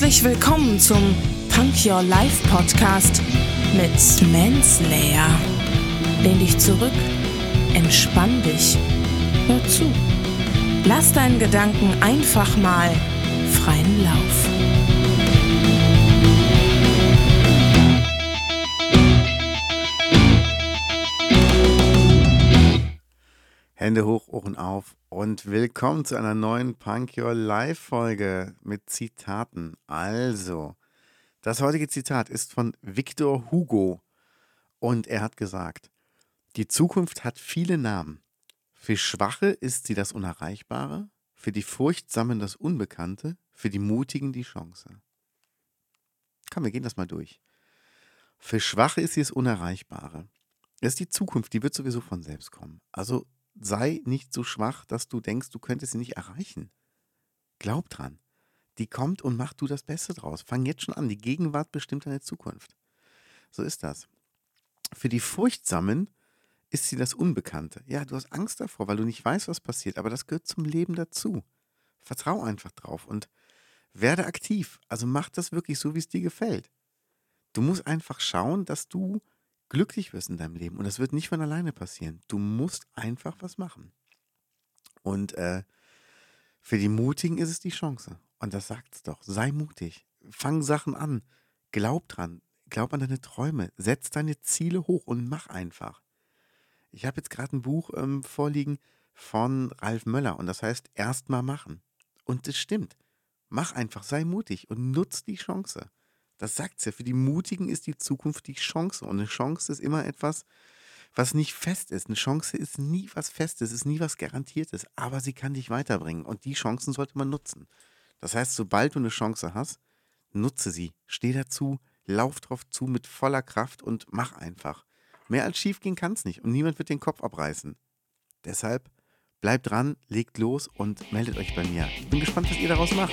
Herzlich willkommen zum Punk Your Life Podcast mit Manslayer. Lehn dich zurück, entspann dich, hör zu. Lass deinen Gedanken einfach mal freien Lauf. Hände hoch, Ohren auf und willkommen zu einer neuen Punk Your Life Folge mit Zitaten. Also, das heutige Zitat ist von Victor Hugo und er hat gesagt, die Zukunft hat viele Namen. Für Schwache ist sie das Unerreichbare, für die Furchtsamen das Unbekannte, für die Mutigen die Chance. Komm, wir gehen das mal durch. Für Schwache ist sie das Unerreichbare. Das ist die Zukunft, die wird sowieso von selbst kommen. Also sei nicht so schwach, dass du denkst, du könntest sie nicht erreichen. Glaub dran. Die kommt und mach du das Beste draus. Fang jetzt schon an. Die Gegenwart bestimmt deine Zukunft. So ist das. Für die Furchtsamen ist sie das Unbekannte. Ja, du hast Angst davor, weil du nicht weißt, was passiert, aber das gehört zum Leben dazu. Vertrau einfach drauf und werde aktiv. Also mach das wirklich so, wie es dir gefällt. Du musst einfach schauen, dass du glücklich wirst in deinem Leben. Und das wird nicht von alleine passieren. Du musst einfach was machen. Und äh, für die Mutigen ist es die Chance. Und das sagt es doch. Sei mutig. Fang Sachen an. Glaub dran. Glaub an deine Träume. Setz deine Ziele hoch und mach einfach. Ich habe jetzt gerade ein Buch ähm, vorliegen von Ralf Möller und das heißt erstmal machen. Und das stimmt. Mach einfach, sei mutig und nutz die Chance. Das sagt es ja. Für die Mutigen ist die Zukunft die Chance. Und eine Chance ist immer etwas, was nicht fest ist. Eine Chance ist nie was Festes, ist nie was Garantiertes. Aber sie kann dich weiterbringen. Und die Chancen sollte man nutzen. Das heißt, sobald du eine Chance hast, nutze sie. Steh dazu, lauf drauf zu mit voller Kraft und mach einfach. Mehr als schief gehen kann es nicht. Und niemand wird den Kopf abreißen. Deshalb bleibt dran, legt los und meldet euch bei mir. Ich bin gespannt, was ihr daraus macht.